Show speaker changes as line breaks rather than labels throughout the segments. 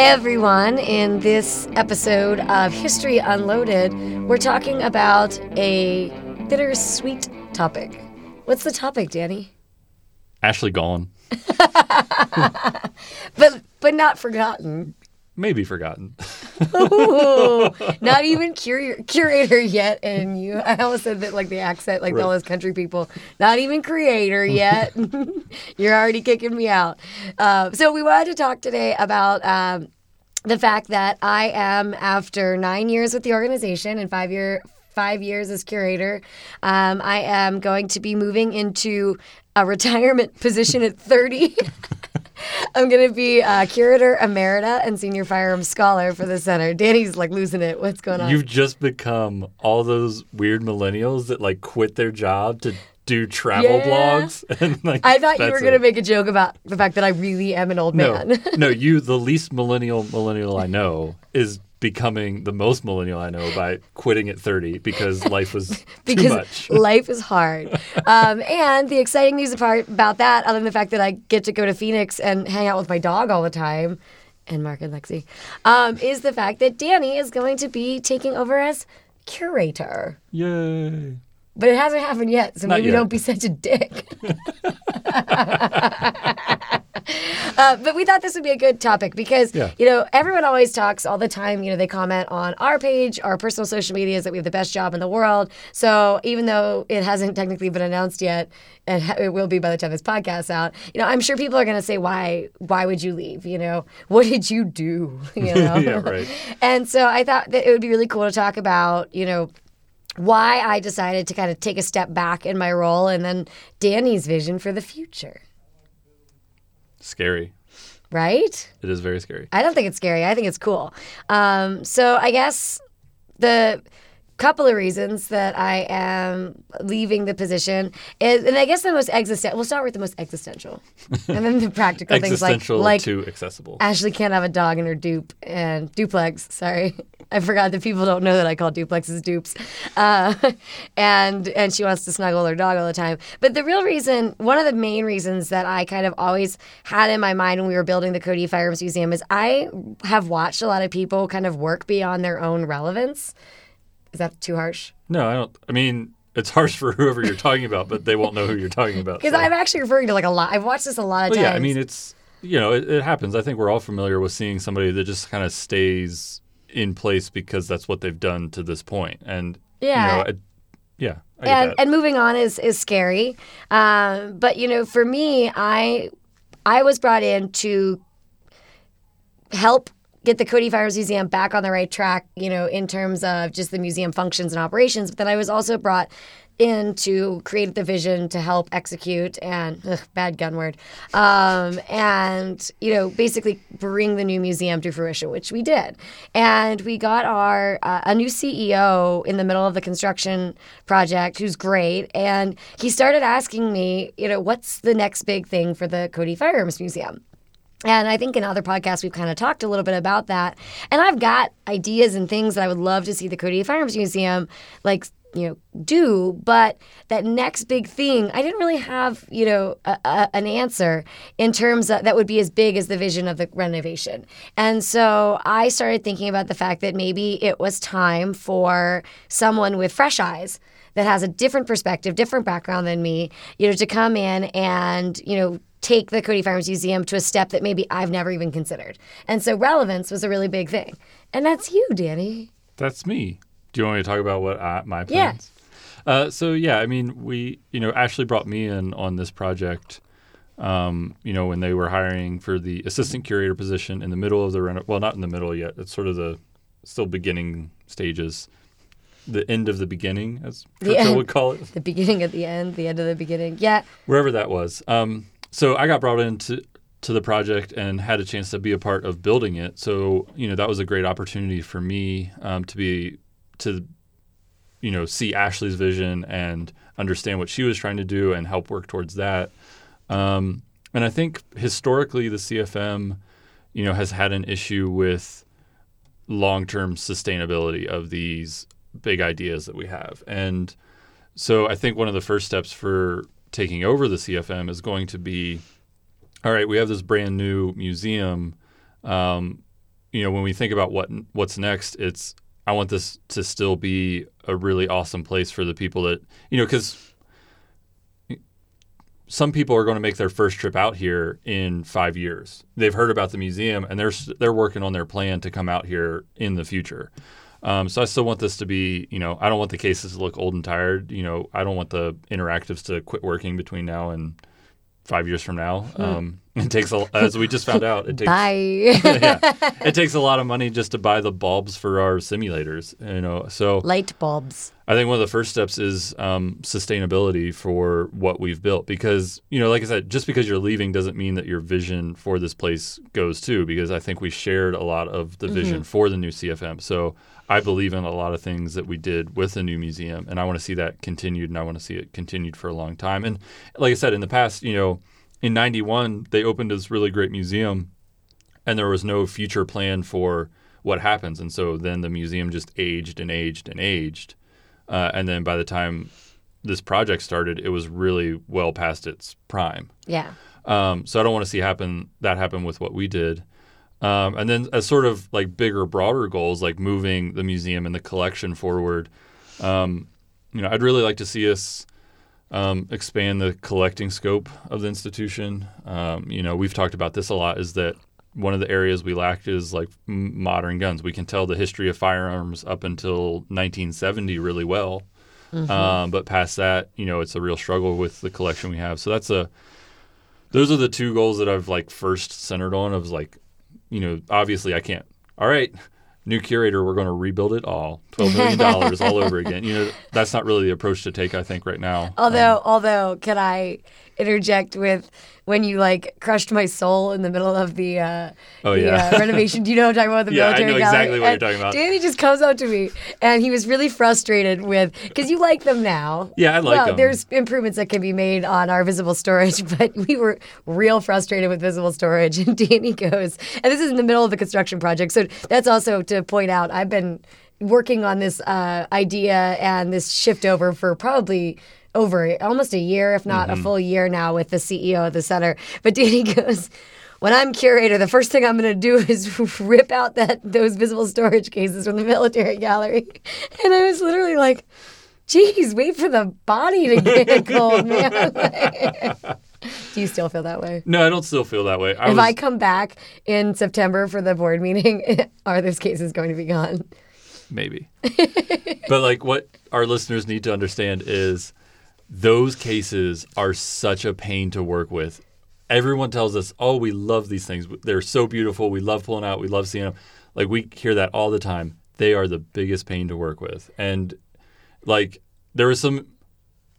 Hey everyone, in this episode of History Unloaded, we're talking about a bittersweet topic. What's the topic, Danny?
Ashley Gone.
But but not forgotten.
Maybe forgotten.
Ooh, not even cur- curator yet, and you. I almost said that like the accent, like all
Right.
those country people. Not even creator yet. You're already kicking me out. Uh, so we wanted to talk today about. Um, the fact that I am after nine years with the organization and five year five years as curator, um, I am going to be moving into a retirement position at 30. I'm going to be uh, curator emerita and senior firearms scholar for the center. Danny's like losing it. What's going on?
You've just become all those weird millennials that like quit their job to do travel
Yeah.
blogs. And like
I thought you were going to make a joke about the fact that I really am an old
no,
man.
no, you the least millennial millennial I know is becoming the most millennial I know by quitting at 30 because life was too
because
much.
life is hard. Um, and the exciting news part about that, other than the fact that I get to go to Phoenix and hang out with my dog all the time, and Mark and Lexi, um, is the fact that Danny is going to be taking over as curator.
Yay.
But it hasn't happened yet, so
Not
maybe
yet.
don't be such a dick. uh, but we thought this would be a good topic because,
Yeah.
you know, everyone always talks all the time. You know, they comment on our page, our personal social medias that we have the best job in the world. So even though it hasn't technically been announced yet, and it will be by the time this podcast's out, you know, I'm sure people are going to say, why, why would you leave? You know, what did you do? You know?
Yeah, right.
And so I thought that it would be really cool to talk about, you know, why I decided to kind of take a step back in my role and then Danny's vision for the future.
Scary.
Right?
It is very scary.
I don't think it's scary. I think it's cool. Um, so I guess the couple of reasons that I am leaving the position is, and I guess the most existential. We'll start with the most existential, and then the practical things like
Existential
like
to accessible.
Ashley can't have a dog in her dupe and duplex. Sorry, I forgot that people don't know that I call duplexes dupes. Uh, and and she wants to snuggle her dog all the time. But the real reason, one of the main reasons that I kind of always had in my mind when we were building the Cody Firearms Museum is I have watched a lot of people kind of work beyond their own relevance. Is that too harsh?
No, I don't. I mean, it's harsh for whoever you're talking about, but they won't know who you're talking about.
Because
so.
I'm actually referring to like a lot. I've watched this a lot of
Well,
times.
yeah, I mean, it's you know, it, it happens. I think we're all familiar with seeing somebody that just kind of stays in place because that's what they've done to this point. and
Yeah.
you know, it, yeah, I
and and moving on is is scary. Um, but you know, for me, I I was brought in to help get the Cody Fires Museum back on the right track. You know, in terms of just the museum functions and operations. But then I was also brought in to create the vision to help execute and ugh, bad gun word um, and you know basically bring the new museum to fruition which we did and we got our uh, a new ceo in the middle of the construction project who's great and he started asking me you know what's the next big thing for the cody firearms museum and I think in other podcasts we've kind of talked a little bit about that. And I've got ideas and things that I would love to see the Cody Firearms Museum like you know do but that next big thing i didn't really have you know a, a, an answer in terms of that would be as big as the vision of the renovation and so i started thinking about the fact that maybe it was time for someone with fresh eyes that has a different perspective different background than me you know to come in and you know take the Cody Firearms Museum to a step that maybe I've never even considered. And so relevance was a really big thing. And that's you, Danny.
That's me. Do you want me to talk about what I, my
Yeah.
plans? Uh, so yeah, I mean, we, you know, Ashley brought me in on this project. Um, you know, when they were hiring for the assistant curator position in the middle of the reno- well, not in the middle yet. It's sort of the still beginning stages, the end of the beginning, as Churchill would call it.
The beginning at the end, the end of the beginning. Yeah.
wherever that was. Um, so I got brought into to the project and had a chance to be a part of building it. So you know that was a great opportunity for me um, to be to you know see Ashley's vision and understand what she was trying to do and help work towards that. Um, and I think historically the CFM you know has had an issue with long-term sustainability of these big ideas that we have and so I think one of the first steps for taking over the CFM is going to be all right, we have this brand new museum. Um, you know, when we think about what what's next, it's I want this to still be a really awesome place for the people that you know because some people are going to make their first trip out here in five years. They've heard about the museum and they're they're working on their plan to come out here in the future. Um, so I still want this to be, you know, I don't want the cases to look old and tired. You know, I don't want the interactives to quit working between now and five years from now.
Hmm.
Um, it takes a, as we just found out, it takes yeah, it takes a lot of money just to buy the bulbs for our simulators. You know, so
Light bulbs.
I think one of the first steps is um, sustainability for what we've built. Because you know, like I said, just because you're leaving doesn't mean that your vision for this place goes too. Because I think we shared a lot of the vision for the new CFM. So I believe in a lot of things that we did with the new museum, and I want to see that continued, and I want to see it continued for a long time. And like I said, in the past, you know, in '91 they opened this really great museum, and there was no future plan for what happens, and so then the museum just aged and aged and aged. Uh, and then by the time this project started, it was really well past its prime.
Yeah.
Um, so I don't want to see happen that happen with what we did. Um, and then as sort of like bigger, broader goals, like moving the museum and the collection forward, um, you know, I'd really like to see us um, expand the collecting scope of the institution. Um, you know, we've talked about this a lot. Is that one of the areas we lacked is like modern guns. We can tell the history of firearms up until 1970 really well, um, but past that, you know, it's a real struggle with the collection we have. So that's a those are the two goals that I've like first centered on. Of like, you know, obviously I can't. All right, new curator, we're going to rebuild it all, twelve million dollars all over again. You know, that's not really the approach to take. I think right now.
Although, um, although, can I interject with when you like crushed my soul in the middle of the, uh,
Oh,
the
yeah.
uh, renovation? Do you know what I'm talking about? The
Yeah, I
military
know
gallery?
exactly what you're
And
talking about.
Danny just comes up to me and he was really frustrated with because you like them now.
Yeah, I like
well,
them.
There's improvements that can be made on our visible storage, but we were real frustrated with visible storage. And Danny goes, and this is in the middle of the construction project, so that's also to point out. I've been working on this uh, idea and this shift over for probably over almost a year, if not
Mm-hmm.
a full year now, with the CEO of the center. But Danny goes. When I'm curator, the first thing I'm going to do is rip out that those visible storage cases from the military gallery. And I was literally like, Geez, wait for the body to get cold, man. Do you still feel that way?
No, I don't still feel that way. I
if
was,
I come back in September for the board meeting, are those cases going to be gone?
maybe. but like what our listeners need to understand is those cases are such a pain to work with. Everyone tells us, "Oh, we love these things. They're so beautiful. We love pulling out. We love seeing them." Like we hear that all the time. They are the biggest pain to work with. And like there was some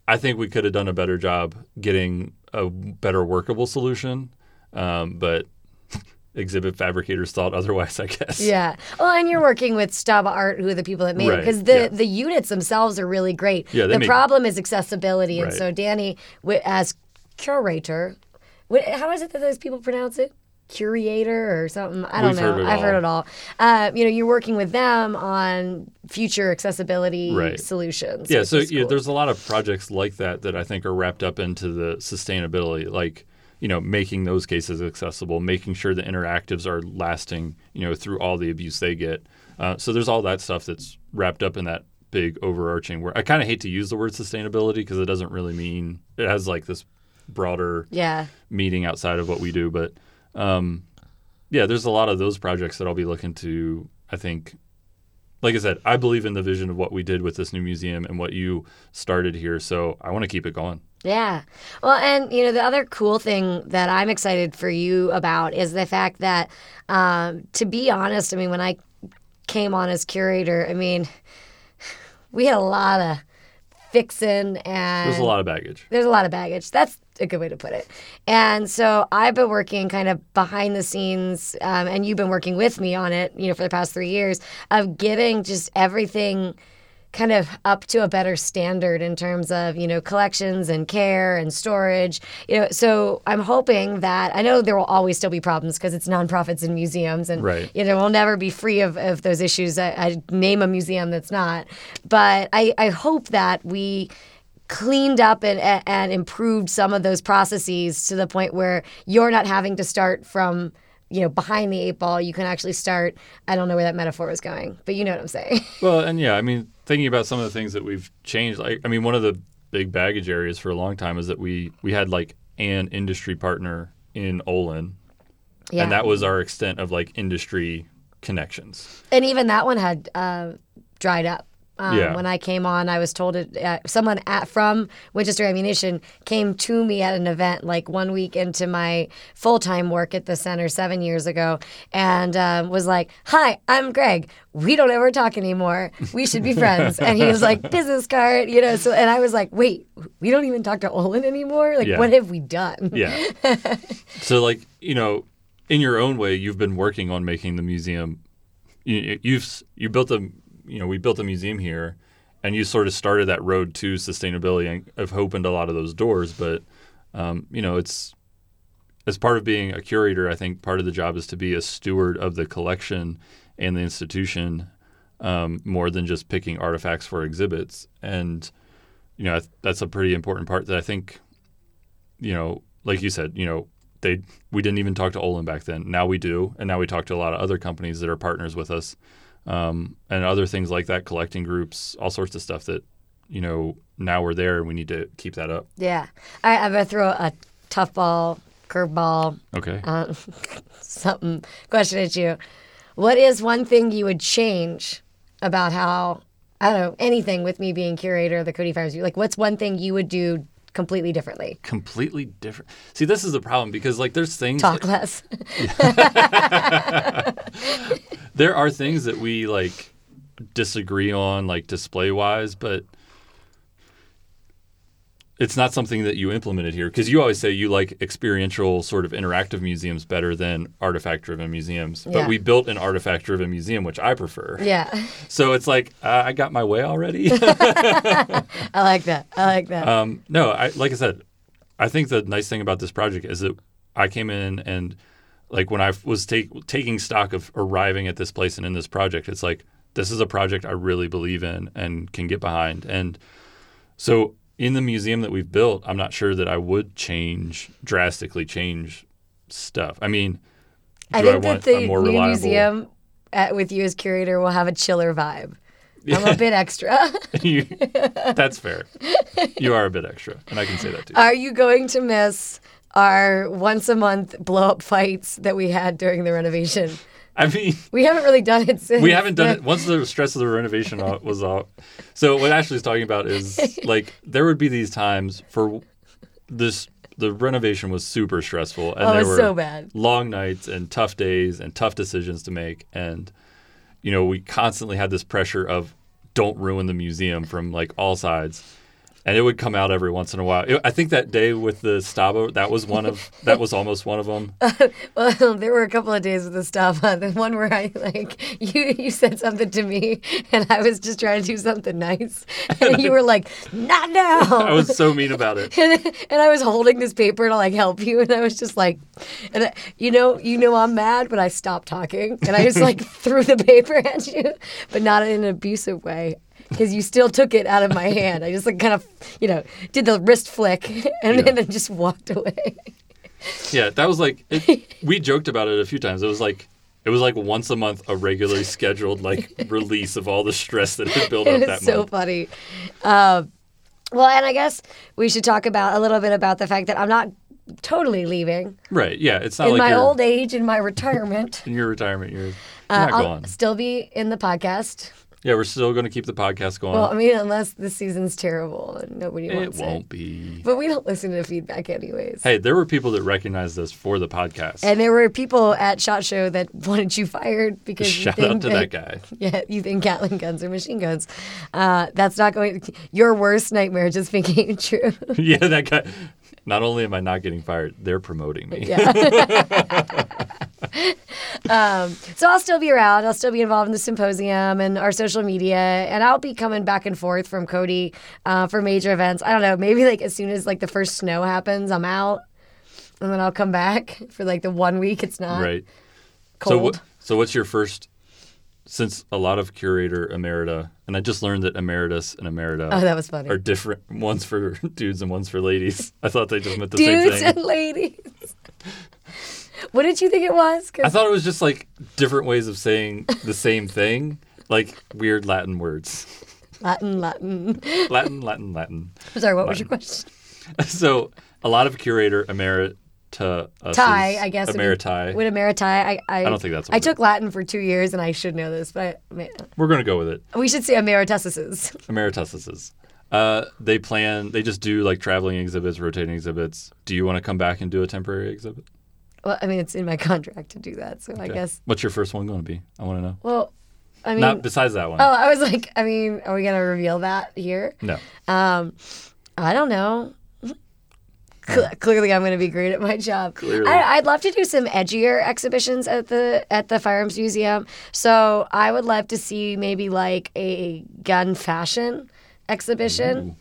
I think we could have done a better job getting a better workable solution. Um, but exhibit fabricators thought otherwise, I guess.
Yeah. Well, and you're working with Staba Art, who are the people that made it, because the,
yeah.
the units themselves are really great.
Yeah,
the
make-
problem is accessibility, and
Right.
so Danny, as curator, how is it that those people pronounce it? Curator or something? I don't
We've
know.
heard
I've heard it all. Uh, you know, you're working with them on future accessibility
Right.
solutions.
Yeah, so
is
yeah, there's a lot of projects like that that I think are wrapped up into the sustainability, like you know, making those cases accessible, making sure the interactives are lasting, you know, through all the abuse they get. Uh, so there's all that stuff that's wrapped up in that big overarching. Where I kind of hate to use the word sustainability because it doesn't really mean it has like this broader
yeah.
meeting outside of what we do. But um, yeah, there's a lot of those projects that I'll be looking to. I think, like I said, I believe in the vision of what we did with this new museum and what you started here. So I want to keep it going.
Yeah. Well, and you know, the other cool thing that I'm excited for you about is the fact that, um, to be honest, I mean, when I came on as curator, I mean, we had a lot of fixing and
There's a lot of baggage.
there's a lot of baggage. That's a good way to put it. And so I've been working kind of behind the scenes, um, and you've been working with me on it, you know, for the past three years of getting just everything kind of up to a better standard in terms of you know collections and care and storage you know so i'm hoping that i know there will always still be problems because it's nonprofits and museums and
Right.
you know we'll never be free of, of those issues I, I name a museum that's not but i i hope that we cleaned up and, and improved some of those processes to the point where you're not having to start from you know behind the eight ball, you can actually start. I don't know where that metaphor was going, but you know what I'm saying.
Well, and yeah, I mean, thinking about some of the things that we've changed, like I mean, one of the big baggage areas for a long time is that we we had like an industry partner in Olin,
Yeah,
and that was our extent of like industry connections.
and even that one had uh, dried up. Um,
Yeah.
When I came on, I was told it. Uh, someone at from Winchester Ammunition came to me at an event like one week into my full time work at the center seven years ago, and um, was like, "Hi, I'm Greg. We don't ever talk anymore. We should be friends." and he was like, "Business card, you know." So, and I was like, "Wait, we don't even talk to Olin anymore. Like,
Yeah.
what have we done?"
Yeah. so like you know, in your own way, you've been working on making the museum. You, you've you built a you know we built a museum here, and you sort of started that road to sustainability and have opened a lot of those doors. But um, you know, it's as part of being a curator, I think part of the job is to be a steward of the collection and the institution um, more than just picking artifacts for exhibits. And you know, that's a pretty important part that I think you know, like you said, you know, they we didn't even talk to Olin back then. Now we do, and now we talk to a lot of other companies that are partners with us, um, and other things like that, collecting groups, all sorts of stuff that, you know, now we're there and we need to keep that up.
Yeah. I, I'm gonna throw a tough ball, curveball,
Okay.
uh, something question at you. What is one thing you would change about how I don't know anything with me being curator of the Cody Fires? Like, what's one thing you would do completely differently?
Completely different. See, this is the problem because like there's things
Talk less.
there are things that we like disagree on like display wise but it's not something that you implemented here because you always say you like experiential sort of interactive museums better than artifact driven museums but
Yeah.
we built an artifact driven museum which i prefer
yeah,
so it's like uh, i got my way already
I like that. I like that.
Um, no, I like I said, I think the nice thing about this project is that I came in and like when I was take, taking stock of arriving at this place and in this project, it's like this is a project I really believe in and can get behind. And so in the museum that we've built, I'm not sure that I would change drastically change stuff. I mean,
I
do I
think that
want
the new
reliable-
museum at, with you as curator will have a chiller vibe. I'm a bit extra.
you, that's fair. You are a bit extra, and I can say that too.
Are you going to miss our once a month blow up fights that we had during the renovation?
I mean,
We haven't really done it since.
we haven't done it once the stress of the renovation was off. So what Ashley's talking about is like there would be these times for this. The renovation was super stressful, and
Oh,
there were
so bad.
long nights and tough days and tough decisions to make. And you know, we constantly had this pressure of don't ruin the museum from like all sides. And it would come out every once in a while. It- I think that day with the Stabo, that was one of that was almost one of them.
Well, there were a couple of days with the. Uh, the one where I like you, you said something to me, and I was just trying to do something nice, and you were like, "Not now."
I was so mean about it.
and, and I was holding this paper to like help you, and I was just like, and I, you know, you know, I'm mad, but I stopped talking, and I just like threw the paper at you, but not in an abusive way. Because you still took it out of my hand. I just like kind of, you know, did the wrist flick and,
Yeah.
then just walked away.
Yeah, that was like it, we joked about it a few times. It was like it was like once a month a regularly scheduled like release of all the stress that had built up that
so
month.
funny. Uh, well, and I guess we should talk about a little bit about the fact that I'm not totally leaving
Right? Yeah, it's not
in
like
my old age, in my retirement.
in your retirement years.
Uh, I'll
gone.
still be in the podcast.
Yeah, we're still going to keep the podcast going.
Well, I mean, unless the season's terrible and nobody wants
it
wants
won't be.
But we don't listen to feedback anyways.
Hey, there were people that recognized us for the podcast.
And there were people at Shot Show that wanted you fired because
Shout
you think
out to that guy.
Yeah, you think Gatling guns are machine guns. Uh, that's not going. to, Your worst nightmare just became true.
yeah, that guy. Not only am I not getting fired, they're promoting me.
Yeah. Um, so I'll still be around. I'll still be involved in the symposium and our social media, and I'll be coming back and forth from Cody uh, for major events. I don't know. Maybe like as soon as like the first snow happens, I'm out, and then I'll come back for like the one week it's not
Right.
cold.
So what? So what's your first? Since a lot of curator emerita, and I just learned that emeritus and emerita
oh, that was funny.
are different. One's for dudes and one's for ladies. I thought they just meant the same
Dudes
thing.
and ladies. What did you think it was?
I thought it was just like different ways of saying the same thing, like weird Latin words.
Latin, Latin.
Latin, Latin, Latin.
I'm sorry. What was your question?
So a lot of curator emerita.
Tie, I guess.
Emeriti.
Would emeriti? I, I,
I don't think that's what
I took Latin for two years, and I should know this, but I mean,
We're going to go with it.
we should say emerituses.
Emerituses. Uh, they plan. They just do like traveling exhibits, rotating exhibits. Do you want to come back and do a temporary exhibit?
Well, I mean, it's in my contract to do that, so I guess.
What's your first one going to be? I want to know.
Well, I mean,
Not besides that one.
oh, I was like, I mean, are we gonna reveal that here?
No.
Um, I don't know. Cle- Clearly, I'm going to be great at my job.
Clearly.
I, I'd love to do some edgier exhibitions at the at the Firearms Museum. So I would love to see maybe like a gun fashion exhibition.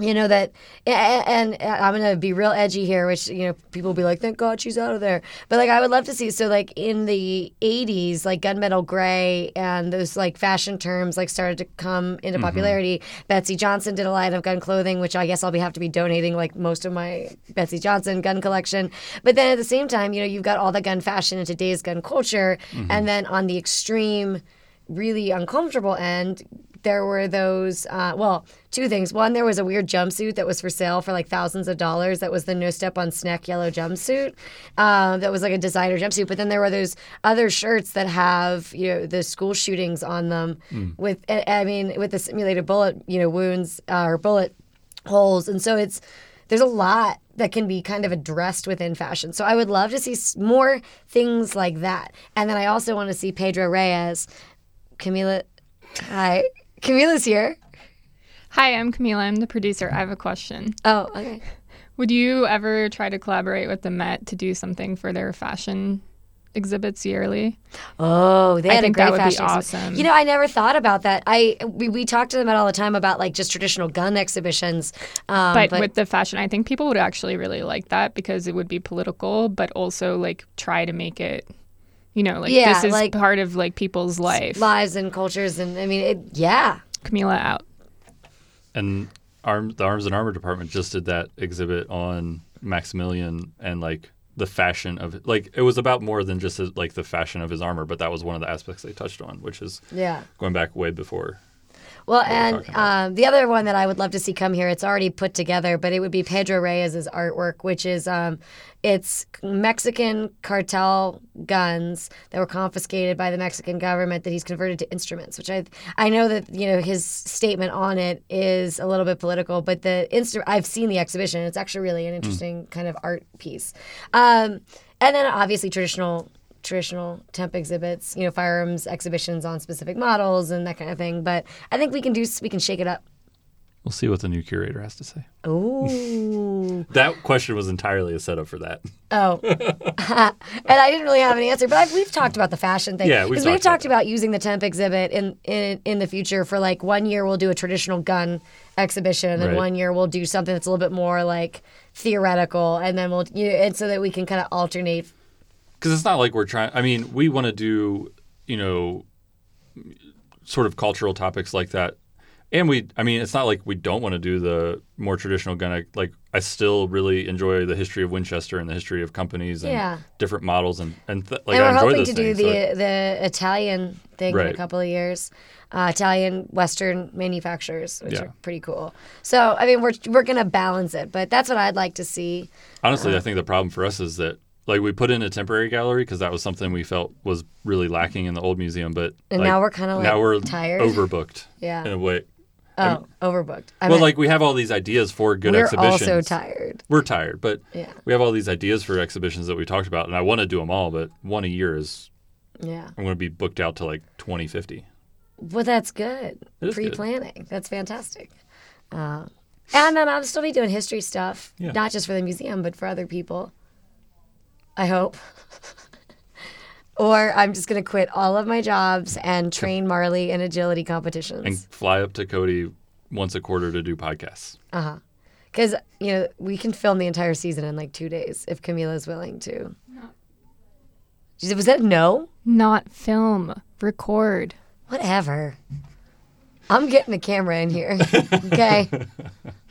You know that, a- a- and uh, I'm gonna be real edgy here, which you know people will be like, "Thank God she's out of there." But like, I would love to see. So like in the '80s, like gunmetal gray and those like fashion terms like started to come into mm-hmm. popularity. Betsey Johnson did a line of gun clothing, which I guess I'll be have to be donating like most of my Betsey Johnson gun collection. But then at the same time, you know, you've got all the gun fashion in today's gun culture, mm-hmm. and then on the extreme really uncomfortable end, there were those, uh, well, two things. One, there was a weird jumpsuit that was for sale for like thousands of dollars. That was the No Step on Snek yellow jumpsuit. Um, that was like a designer jumpsuit. But then there were those other shirts that have, you know, the school shootings on them with, I mean, with the simulated bullet, you know, wounds uh, or bullet holes. And so it's, there's a lot that can be kind of addressed within fashion. So I would love to see more things like that. And then I also want to see Pedro Reyes, Camila. Hi, Camila's here.
Hi, I'm Camila. I'm the producer. I have a question.
Oh, okay.
Would you ever try to collaborate with the Met to do something for their fashion exhibits yearly?
Oh, they
I
had
think
a great
that would be
fashion exhibit.
awesome.
You know, I never thought about that. I we, we talk to them all the time about like just traditional gun exhibitions. Um,
But, with the fashion, I think people would actually really like that because it would be political, but also like try to make it, you know, like
Yeah,
this is
like-
part of like people's life.
lives and cultures, and I mean, it, yeah.
Camila out.
And arm, the Arms and Armor Department just did that exhibit on Maximilian and like the fashion of. Like it was about more than just his, like the fashion of his armor, but that was one of the aspects they touched on, which is
Yeah.
going back way before.
Well, and um, the other one that I would love to see come here, it's already put together, but it would be Pedro Reyes' artwork, which is um, it's Mexican cartel guns that were confiscated by the Mexican government that he's converted to instruments. Which I I know that you know his statement on it is a little bit political, but the instru- I've seen the exhibition. It's actually really an interesting kind of art piece. Um, and then obviously traditional traditional temp exhibits, you know, firearms exhibitions on specific models and that kind of thing. But I think we can do we can shake it up.
We'll see what the new curator has to say.
Ooh.
That question was entirely a setup for that.
oh. and I didn't really have an answer, but I've, we've talked about the fashion thing.
Yeah, we've
'Cause we've
talked about
talked about using the temp exhibit in, in in the future for like one year we'll do a traditional gun exhibition, and
Right.
one year we'll do something that's a little bit more like theoretical, and then we'll you know, and so that we can kind of alternate.
Because it's not like we're trying. I mean, we want to do you know sort of cultural topics like that, and we. I mean, it's not like we don't want to do the more traditional gun. Like I still really enjoy the history of Winchester and the history of companies and
Yeah.
different models and and th- like
and
I
we're
enjoy
hoping to do the
so-
the Italian thing in a couple of years. Uh, Italian Western manufacturers, which
Yeah.
are pretty cool. So I mean, we're we're gonna balance it, but that's what I'd like to see.
Honestly, I think the problem for us is that like we put in a temporary gallery because that was something we felt was really lacking in the old museum, but
And
like,
now we're kinda, like,
now we're
tired.
overbooked
Yeah.
in a way.
Oh, overbooked. I
well, like we have all these ideas for good
we're
exhibitions.
also tired.
We're tired, but
Yeah.
we have all these ideas for exhibitions that we talked about, and I want to do them all, but one a year is
Yeah.
I'm going to be booked out to like 2050.
Well, that's good.
Good.
Pre-planning. That's fantastic. Uh, and then I'll still be doing history stuff,
Yeah.
not just for the museum, but for other people. I hope. or I'm just going to quit all of my jobs and train Marley in agility competitions.
and fly up to Cody once a quarter to do podcasts. Uh huh.
Because, you know, we can film the entire season in like two days if Camila's willing to. She said, was that no?
Not film, record.
Whatever. I'm getting the camera in here. Okay.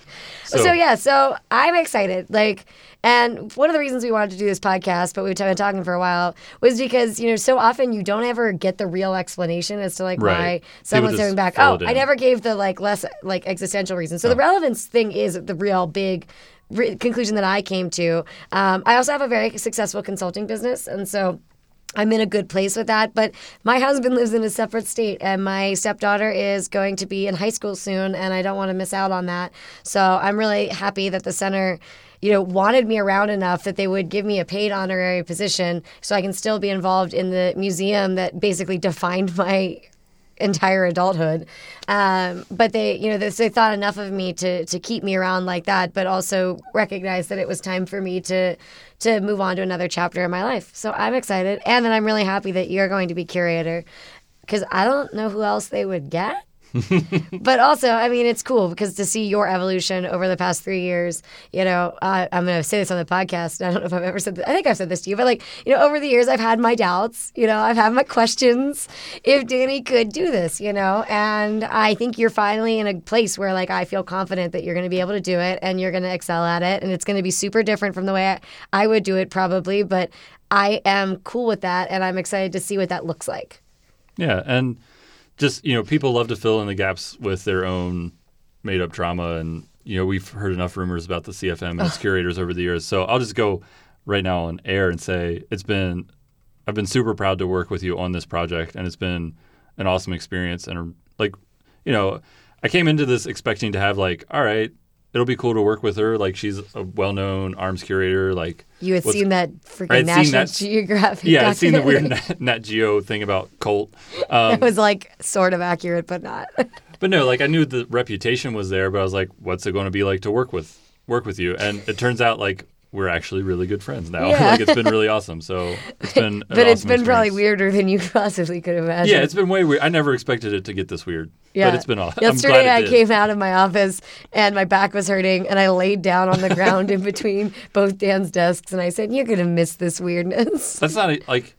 So, yeah, so I'm excited. Like, and one of the reasons we wanted to do this podcast, but we've been talking for a while, was because you know so often you don't ever get the real explanation as to like
Right.
why someone's going back. Oh,
it
I never gave the like less like existential reason. So the relevance thing is the real big. Re- conclusion that I came to. Um, I also have a very successful consulting business, and so I'm in a good place with that. But my husband lives in a separate state, and my stepdaughter is going to be in high school soon, and I don't want to miss out on that. So I'm really happy that the center. You know, wanted me around enough that they would give me a paid honorary position so I can still be involved in the museum that basically defined my entire adulthood. Um, but they, you know, they, thought enough of me to to keep me around like that, but also recognized that it was time for me to to move on to another chapter in my life. So I'm excited, and then I'm really happy that you're going to be curator because I don't know who else they would get. but also, I mean, it's cool because to see your evolution over the past three years, you know, I'm going to say this on the podcast. I don't know if I've ever said this. I think I've said this to you, but like, you know, over the years, I've had my doubts, you know, I've had my questions if Danny could do this, you know, and I think you're finally in a place where like I feel confident that you're going to be able to do it and you're going to excel at it. And it's going to be super different from the way I, I would do it probably, but I am cool with that and I'm excited to see what that looks like.
Yeah, and just you know, people love to fill in the gaps with their own made up drama, and you know, we've heard enough rumors about the CFM and its curators over the years. So I'll just go right now on air and say it's been, I've been super proud to work with you on this project, and it's been an awesome experience. And like, you know, I came into this expecting to have like, all right, it'll be cool to work with her. Like she's a well-known arms curator. Like
You had seen that freaking
seen
National
that-
Geographic.
Yeah, I'd seen the weird. Nat, Nat Geo thing about Colt. Um,
It was like sort of accurate, but not.
But no, like I knew the reputation was there, but I was like, what's it going to be like to work with work with you? And it turns out like we're actually really good friends now.
Yeah.
like it's been really awesome. So it's been
but it's
awesome
been probably weirder than you possibly could imagine.
Yeah, it's been way weird. I never expected it to get this weird. But it's been awesome.
Yesterday,
I'm glad
I came out of my office and my back was hurting, and I laid down on the ground in between both Dan's desks, and I said, "You're gonna miss this weirdness."
That's not like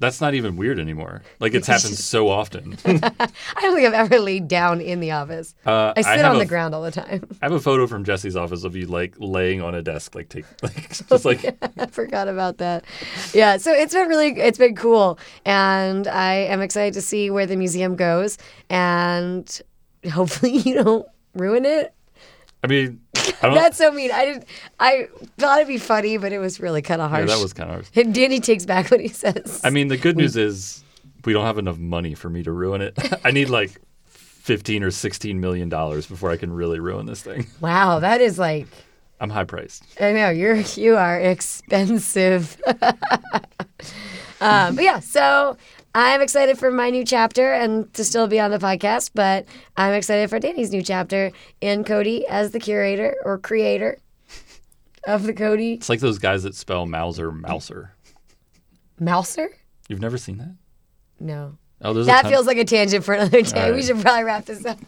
that's not even weird anymore. Like it's happened so often.
I don't think I've ever laid down in the office.
Uh,
I sit
have
on
a-
the ground all the time.
I have a photo from Jesse's office of you like laying on a desk, like take like just like
I forgot about that. Yeah, so it's been really, it's been cool, and I am excited to see where the museum goes, and hopefully you don't ruin it.
I mean I
That's so mean. I didn't. I thought it'd be funny, but it was really kind of
yeah,
harsh.
that was kind of harsh.
And Danny takes back what he says.
I mean, the good news is we don't have enough money for me to ruin it. I need like 15 or 16 million dollars before I can really ruin this thing.
wow, that is like.
I'm high priced.
I know you're you are expensive. um, but yeah, so I'm excited for my new chapter and to still be on the podcast. But I'm excited for Danny's new chapter and Cody as the curator or creator of the Cody
It's like those guys that spell Mauser Mouser.
Mouser.
You've never seen that?
No,
Oh, there's a
that feels like a tangent for another day.
All
We should probably wrap this up.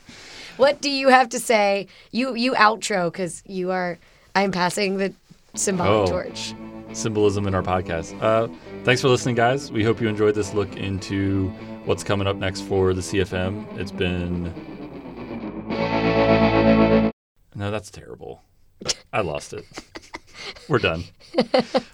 what do you have to say? You you outro because you are. I'm passing the symbolic
Oh.
torch.
Symbolism in our podcast. Uh, thanks for listening, guys. We hope you enjoyed this look into what's coming up next for the CFM. It's been. No, that's terrible. I lost it. We're done.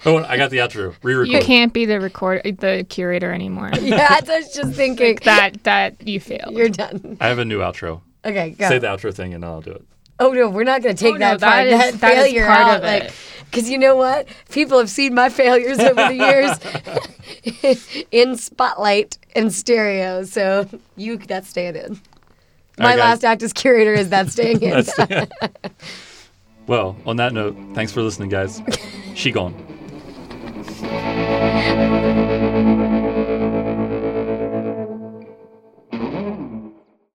Oh, I got the outro. Re-record.
You can't be the record the curator anymore.
Yeah, I was just thinking
that that you failed.
You're done.
I have a new outro.
Okay, go.
Say the outro thing and I'll do it.
Oh no, we're not going to take
Oh, no,
that part.
that is-
that,
that is
failure
part
out,
of
like,
it.
because you know what? People have seen my failures over the years in spotlight and stereo. So you that's staying in. My
right,
last act as curator is that staying in.
That's well, on that note, thanks for listening, guys. She gone.